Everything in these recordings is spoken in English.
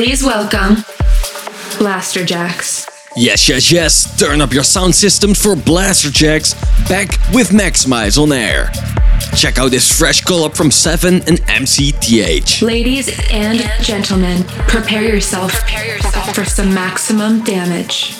Please welcome Blasterjaxx. Yes, yes, yes. Turn up your sound systems for Blasterjaxx back with Maxximize on air. Check out this fresh collab from Seven and MCTH. Ladies and gentlemen, prepare yourself, for some maximum damage.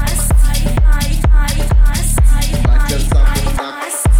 essa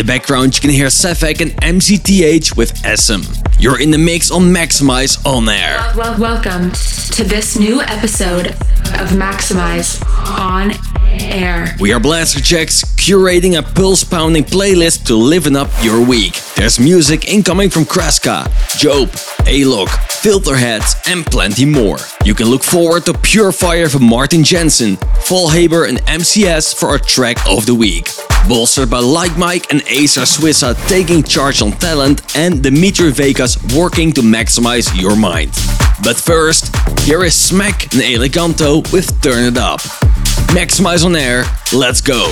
the background, you can hear Sefek and MCTH with SM. You're in the mix on Maxximize on air. Well, welcome to this new episode of Maxximize on air. We are Blasterjaxx, curating a pulse pounding playlist to liven up your week. There's music incoming from Kreska, Job, Alok, Filterheads, and plenty more. You can look forward to Pure Fire from Martin Jensen, Haber, and MCS for our track of the week. Bolstered by Like Mike and Acer Swissa taking charge on talent, and Dimitri Vegas working to maximize your mind. But first, here is Smack and Eleganto with Turn It Up. Maxximize on air, let's go.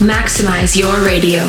Maximize your radio.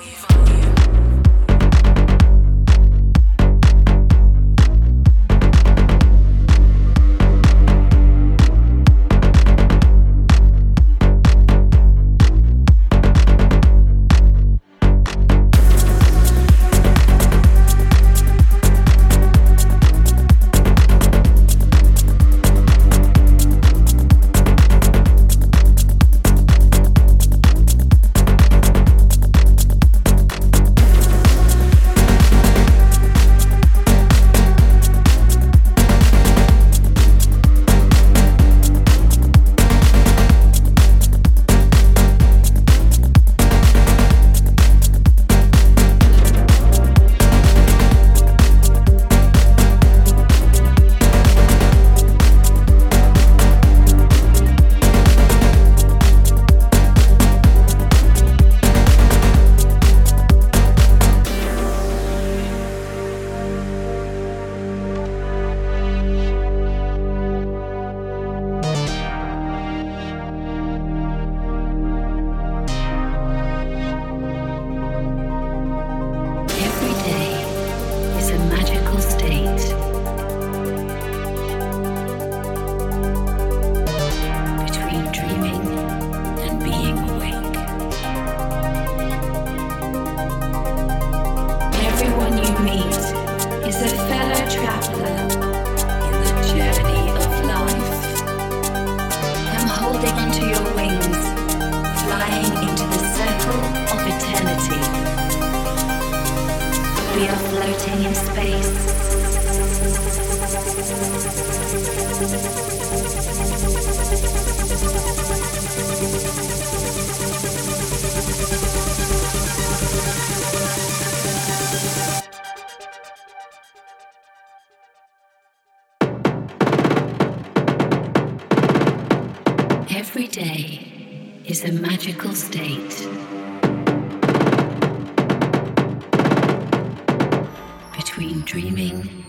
between dreaming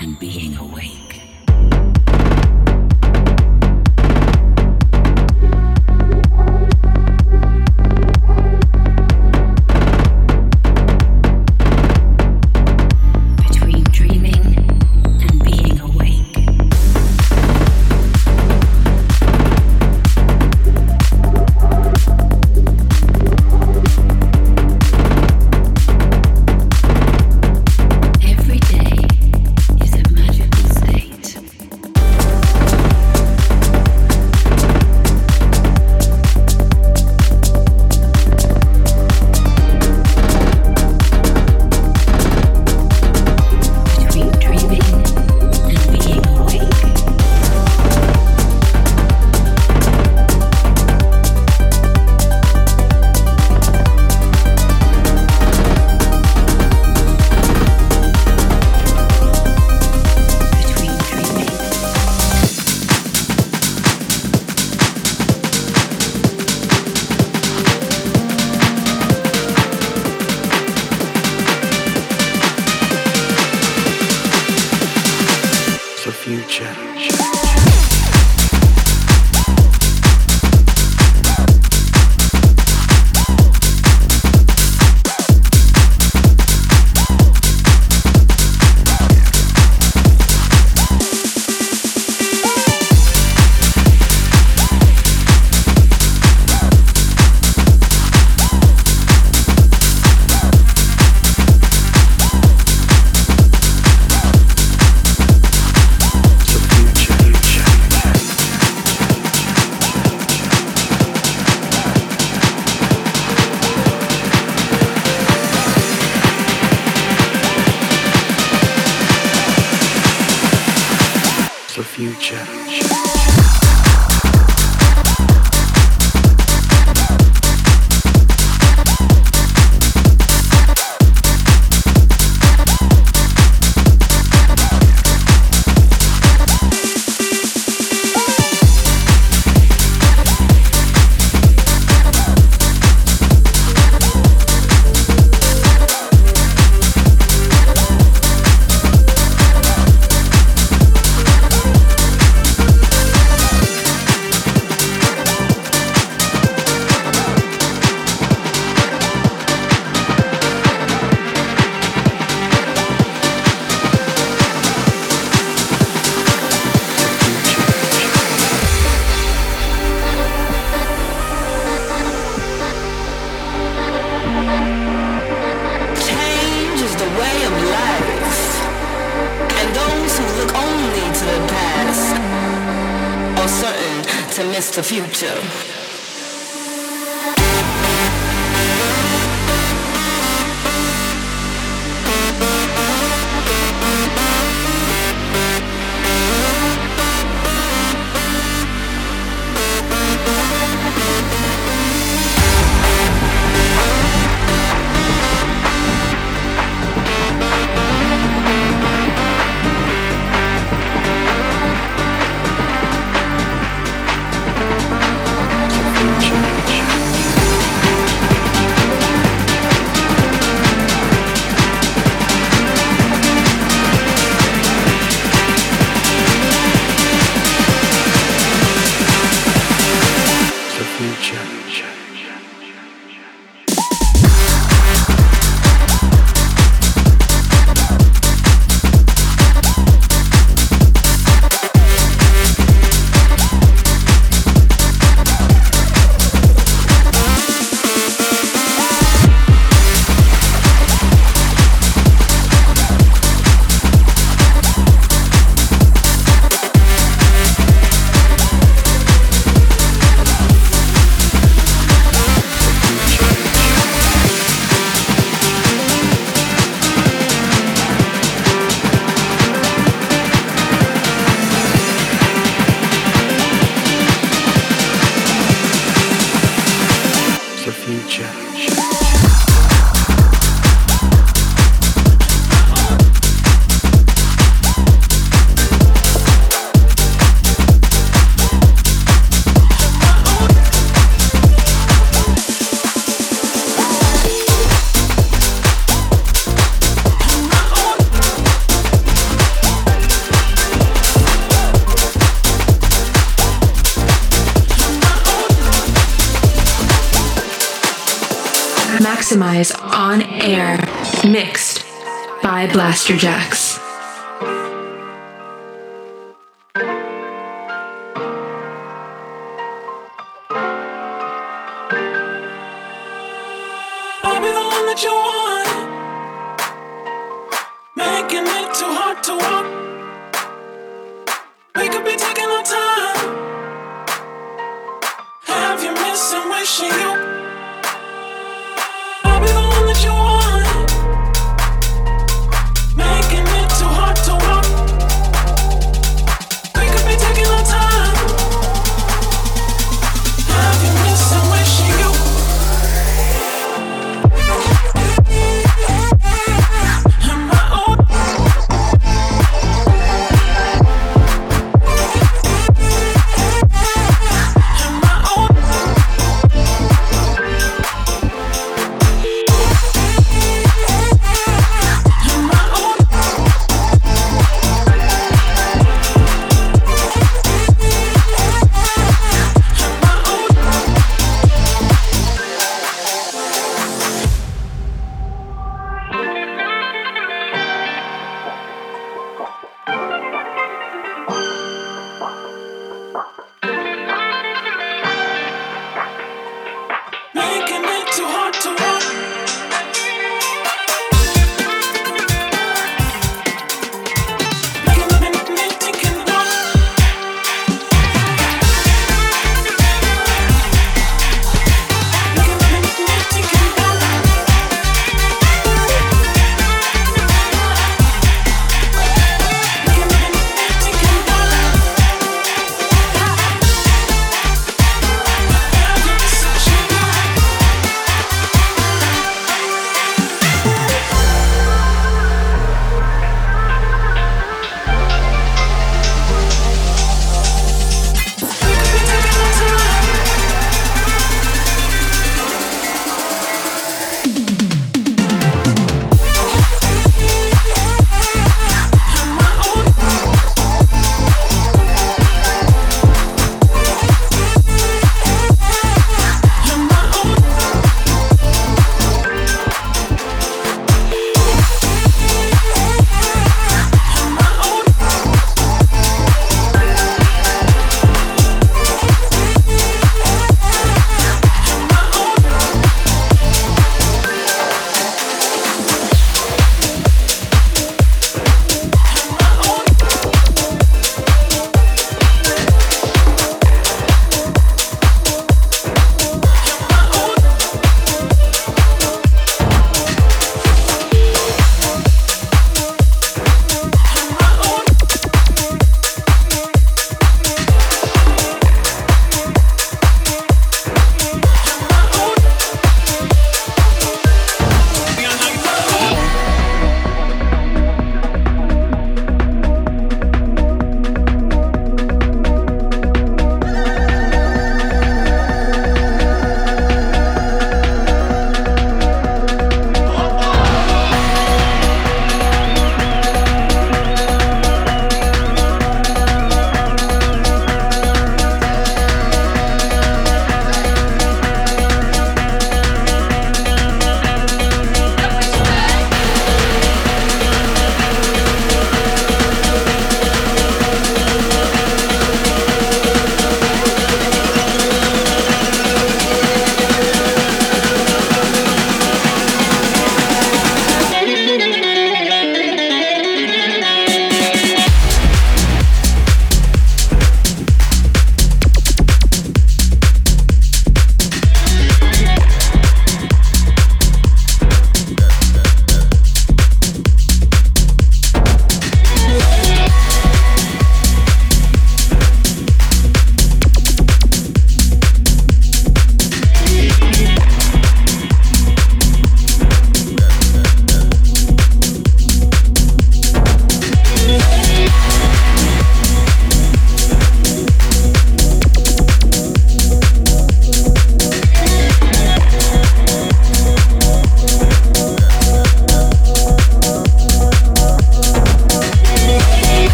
and being awake. future. By Blasterjaxx.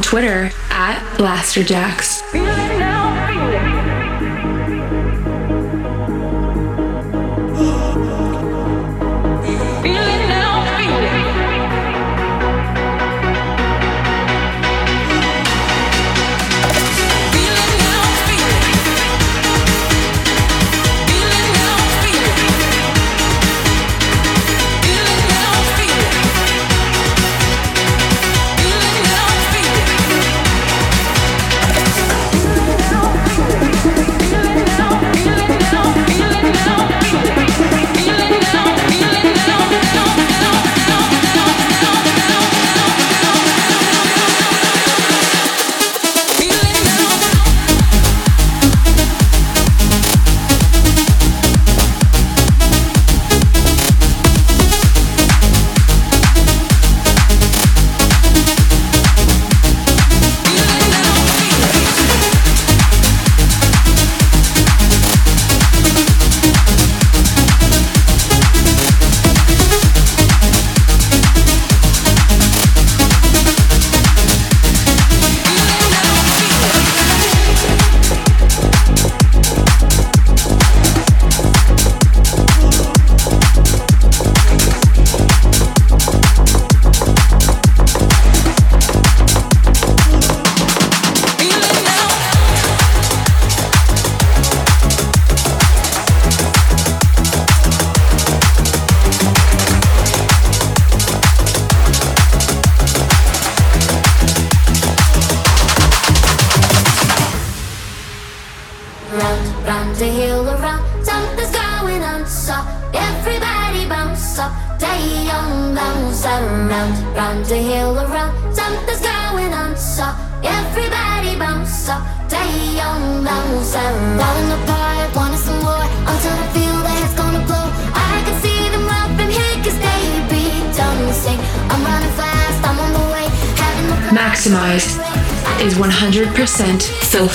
Twitter at Blasterjaxx.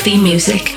Filthy music.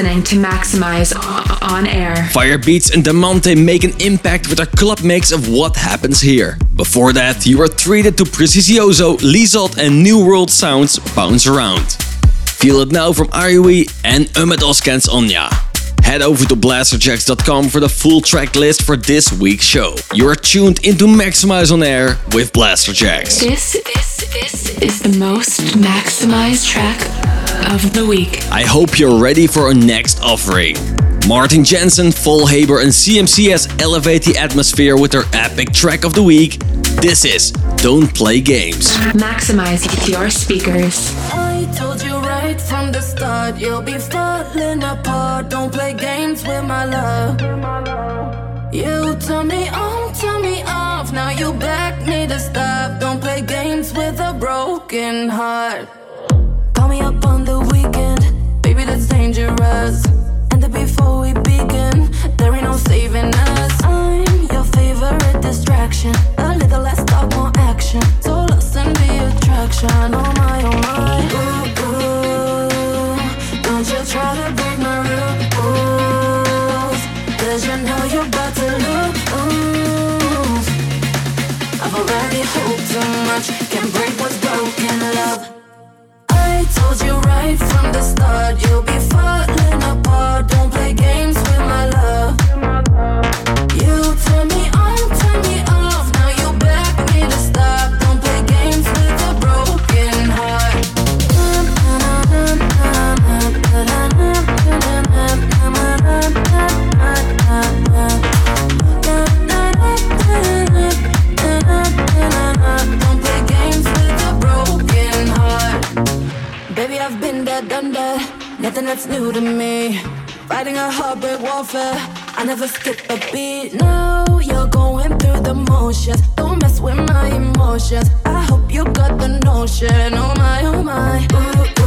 Listening to Maxximize on air. Firebeatz and Damante make an impact with their club mix of What Happens Here. Before that, you were treated to Precioso, Lizot and New World Sounds Bounce Around. Feel it now from Ariwi and Umet Oskens Onya. Head over to blasterjaxx.com for the full track list for this week's show. You are tuned into Maxximize on Air with Blasterjaxx. This, this, this is the most maximized track of the week. I hope you're ready for our next offering. Martin Jensen, Faulhaber, and CMCS elevate the atmosphere with their epic track of the week. This is Don't Play Games. Maximize your speakers. Right from the start, you'll be falling apart. Don't play games with my love. You turn me on, turn me off. Now you back me to stop. Don't play games with a broken heart. Call me up on the weekend, baby, that's dangerous. And then before we begin, there ain't no saving us. I'm your favorite distraction. A little less talk, more action. So lost in the attraction. Oh my, oh my. Ooh. Too much. Can't break what's broken, love. I told you right from the start, you'll be falling Done that. Nothing that's new to me. Fighting a heartbreak warfare. I never skip a beat. No, you're going through the motions. Don't mess with my emotions. I hope you got the notion. Oh my, oh my. Ooh.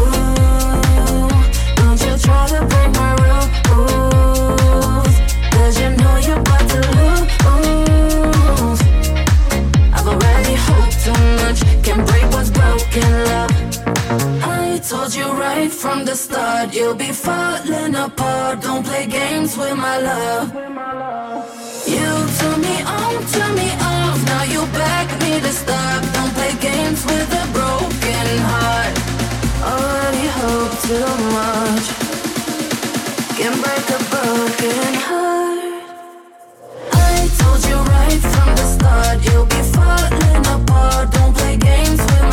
From the start, you'll be falling apart. Don't play games with my love. You turn me on, turn me off. Now you back me to stop. Don't play games with a broken heart. Already hope too much. Can break a broken heart. I told you right from the start, you'll be falling apart. Don't play games with my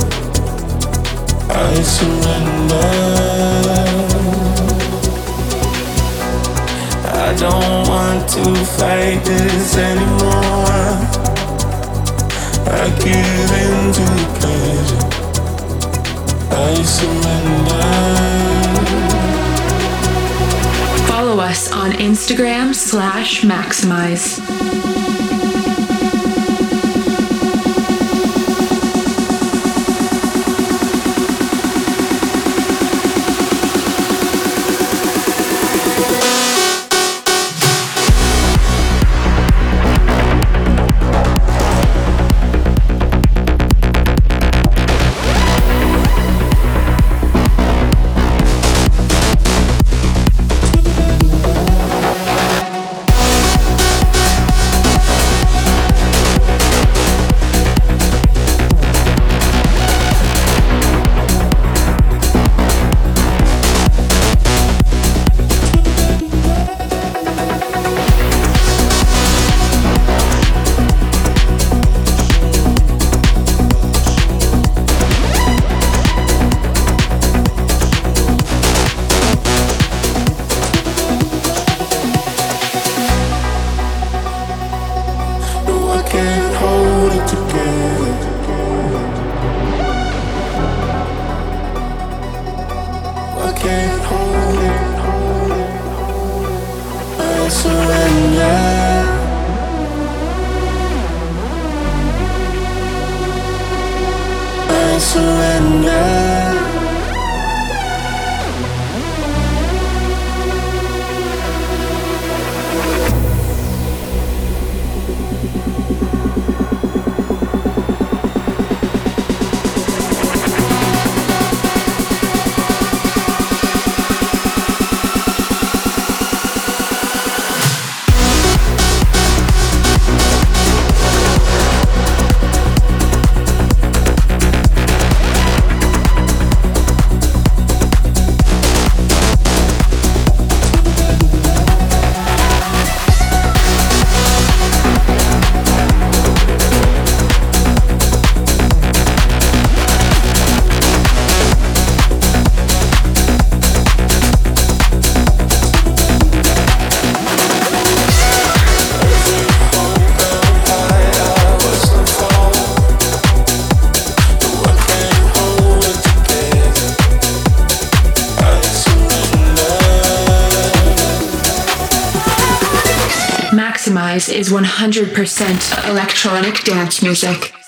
I don't want to fight this anymore. I give in to the. I surrender. Follow us on Instagram slash Maxximize. Surrender. I surrender. 100% electronic dance music.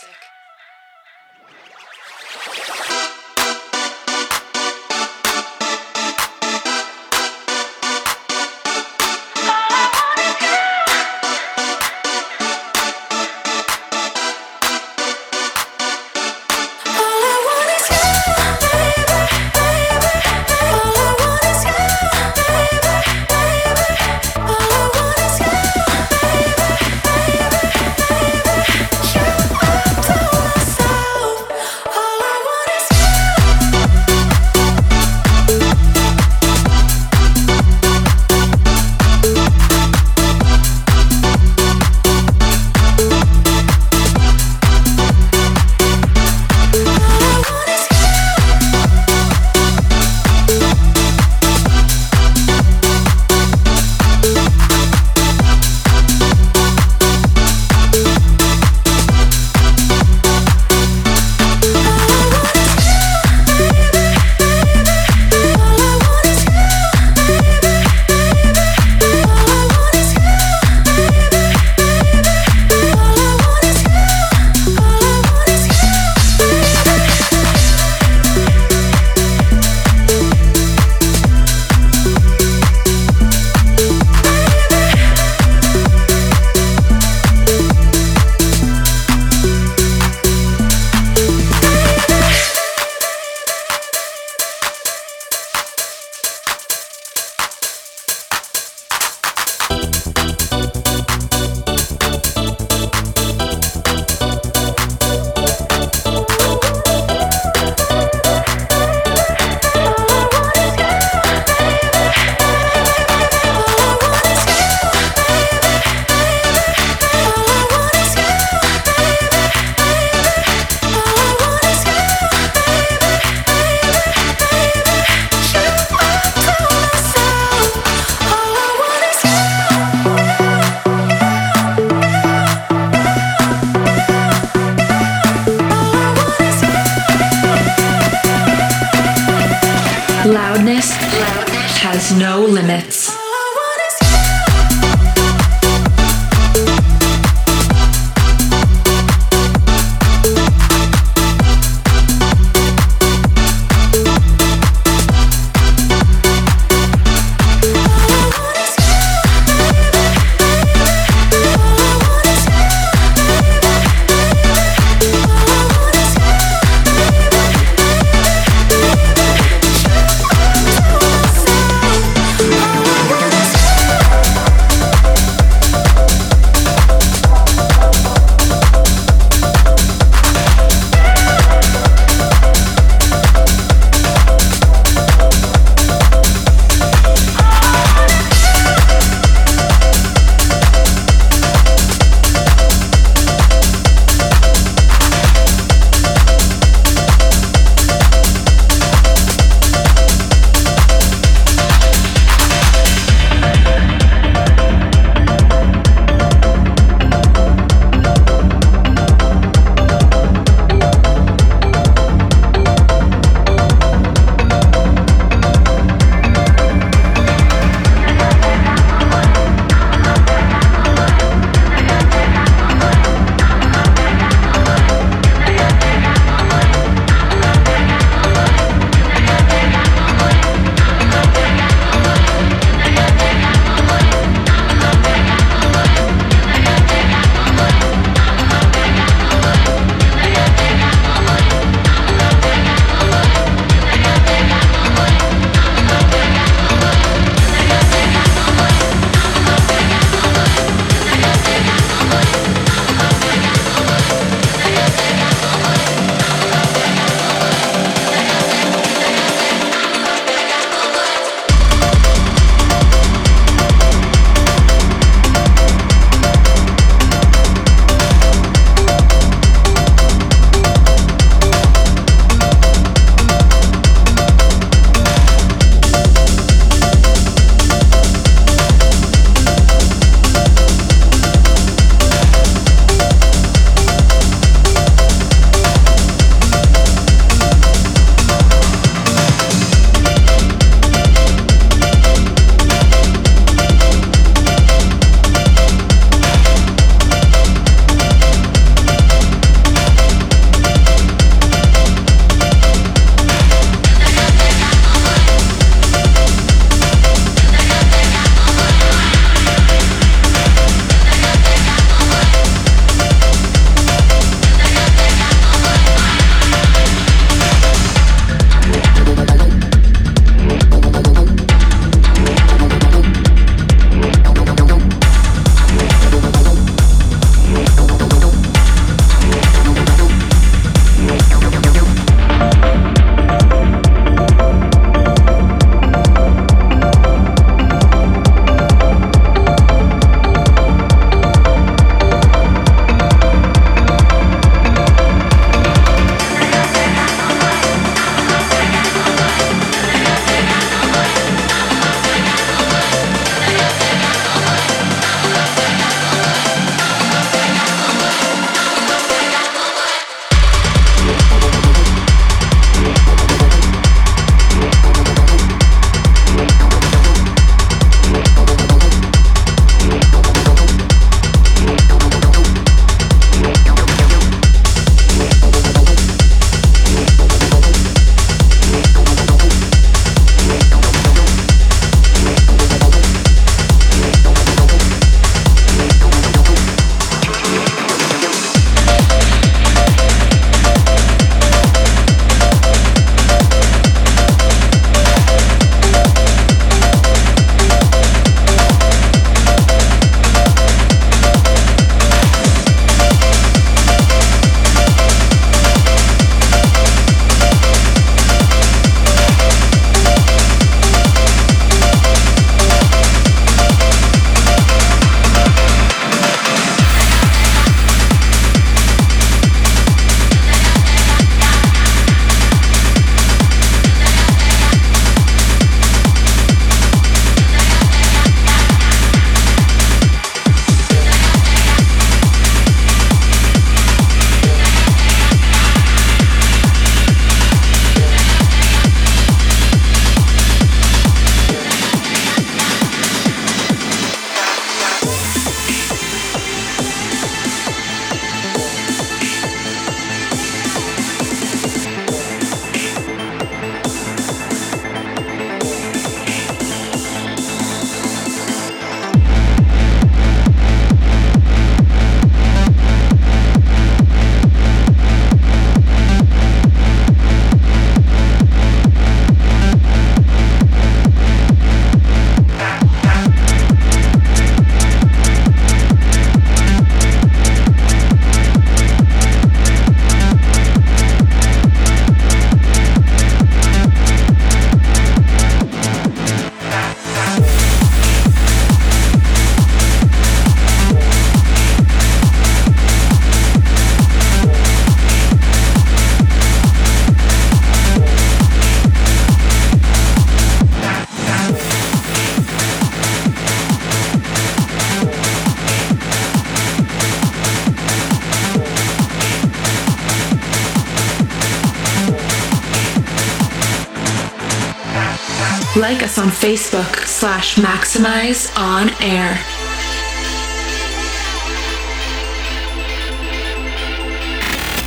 Like us on Facebook slash Maxximize On Air.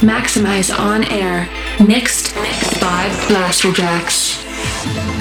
Maxximize On Air. Mixed by Blasterjaxx.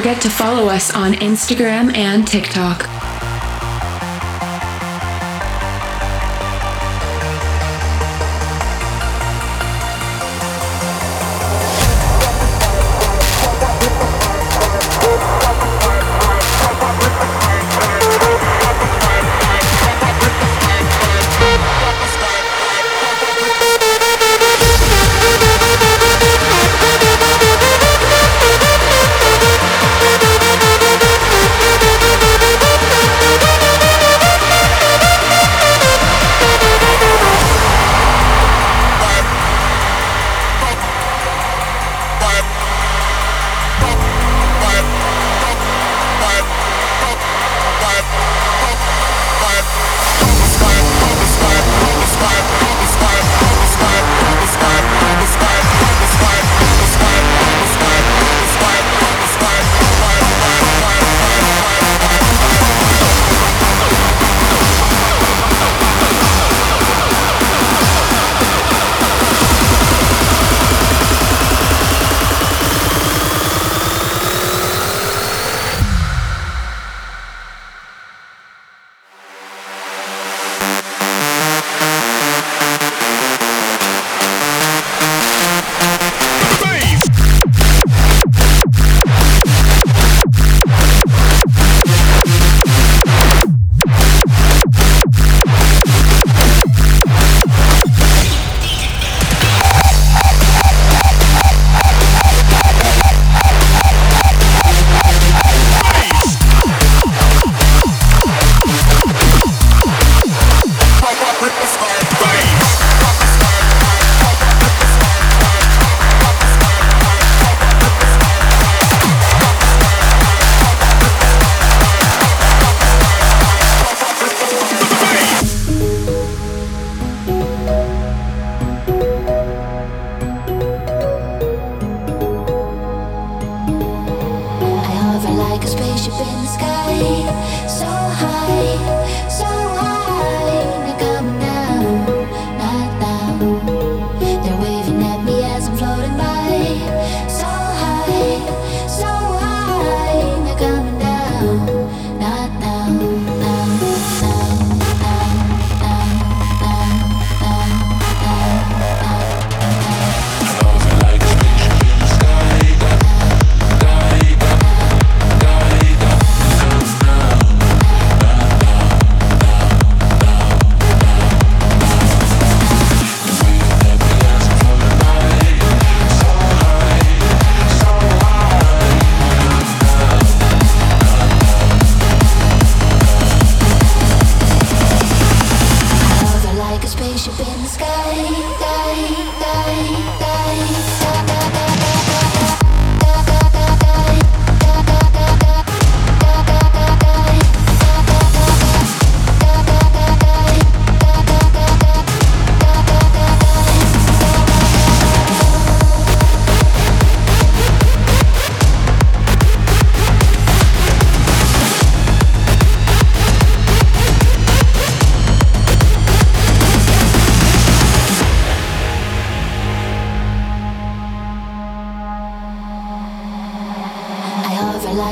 Forget to follow us on Instagram and TikTok.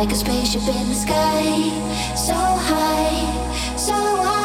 Like a spaceship in the sky, so high, so high.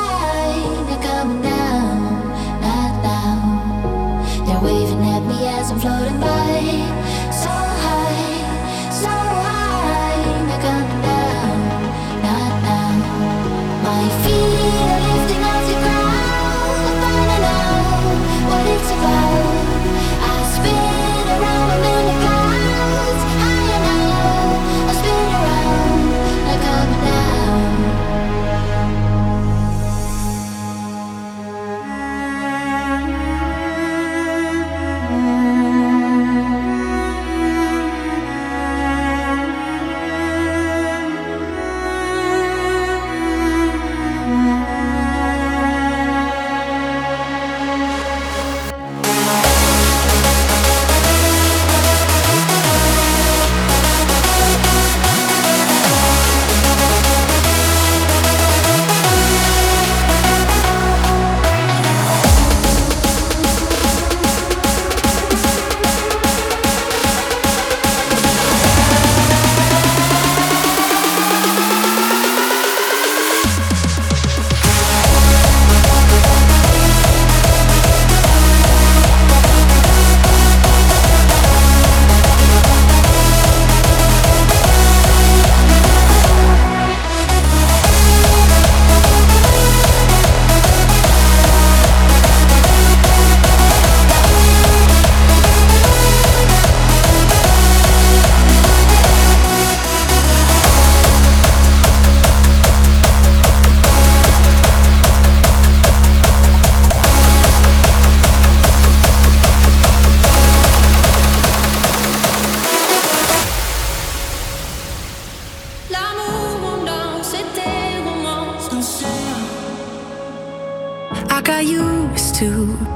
I used to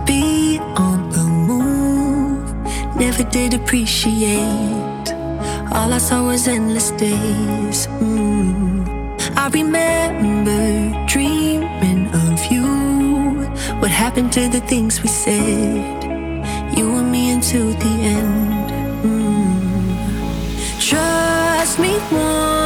be on the move. Never did appreciate. All I saw was endless days. Mm. I remember dreaming of you. What happened to the things we said? You and me until the end. Mm. Trust me one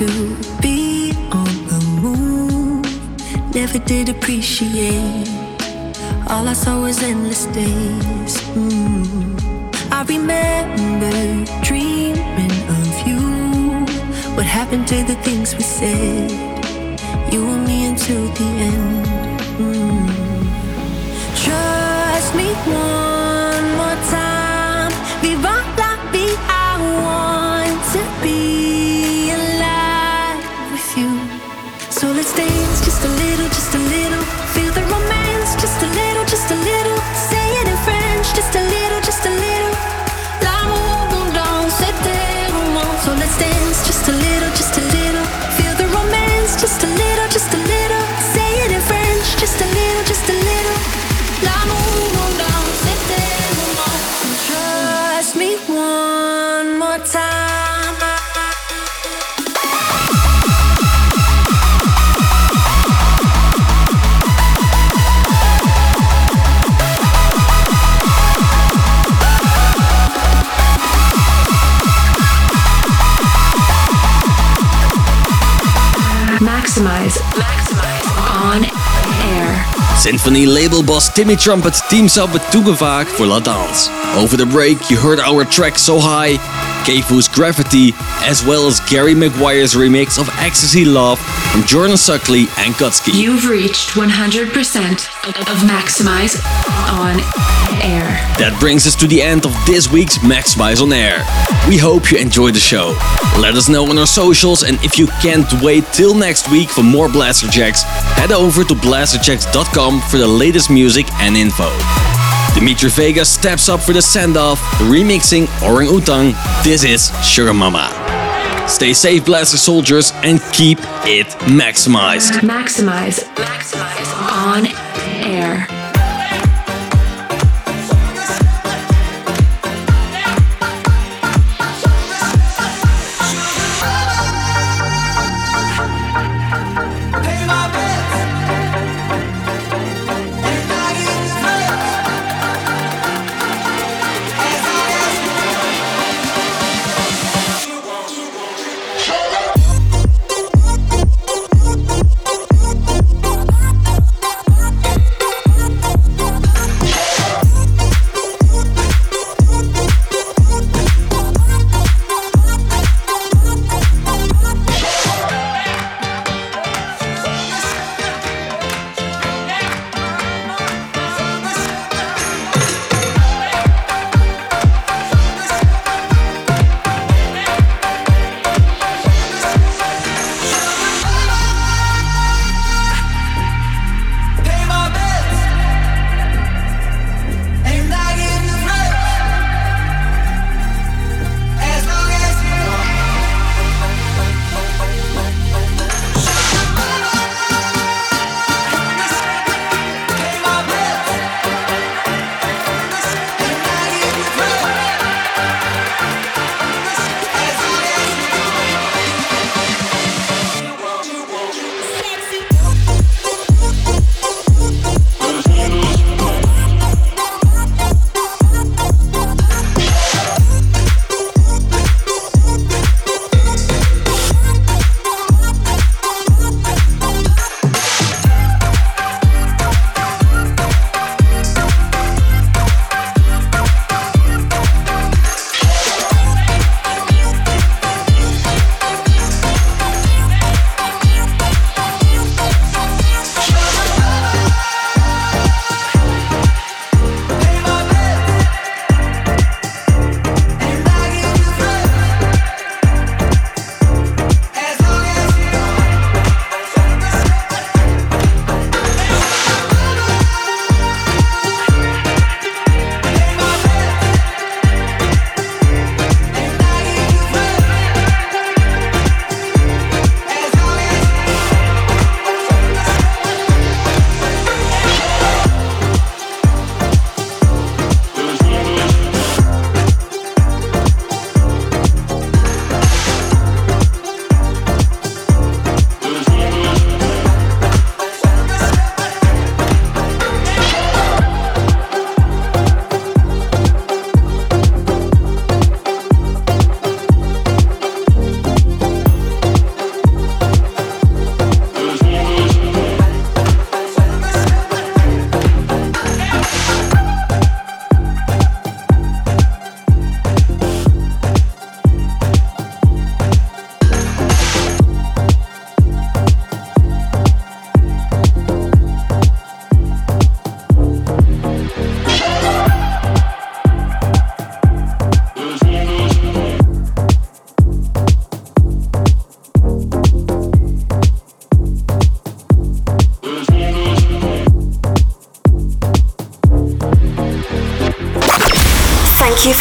to be on the move. Never did appreciate. All I saw was endless days. Mm. I remember dreaming of you. What happened to the things we said? You and me until the end. Mm. Trust me one Sinphony label boss Timmy Trumpet teams up with Tungevaag for La Danse. Over the break, you heard our track So High, Kefu's Gravity, as well as Gary Maguire's remix of Ecstasy Love from Jordan Suckley and Gutsky. You've reached 100% of Maxximize On air. That brings us to the end of this week's Maxximize on Air. We hope you enjoyed the show. Let us know on our socials, and if you can't wait till next week for more Blasterjaxx, head over to blasterjaxx.com for the latest music and info. Dimitri Vegas steps up for the send off, remixing Orang Utang. This is Sugar Mama. Stay safe, Blaster soldiers, and keep it maximized. Maxximize. Maxximize. On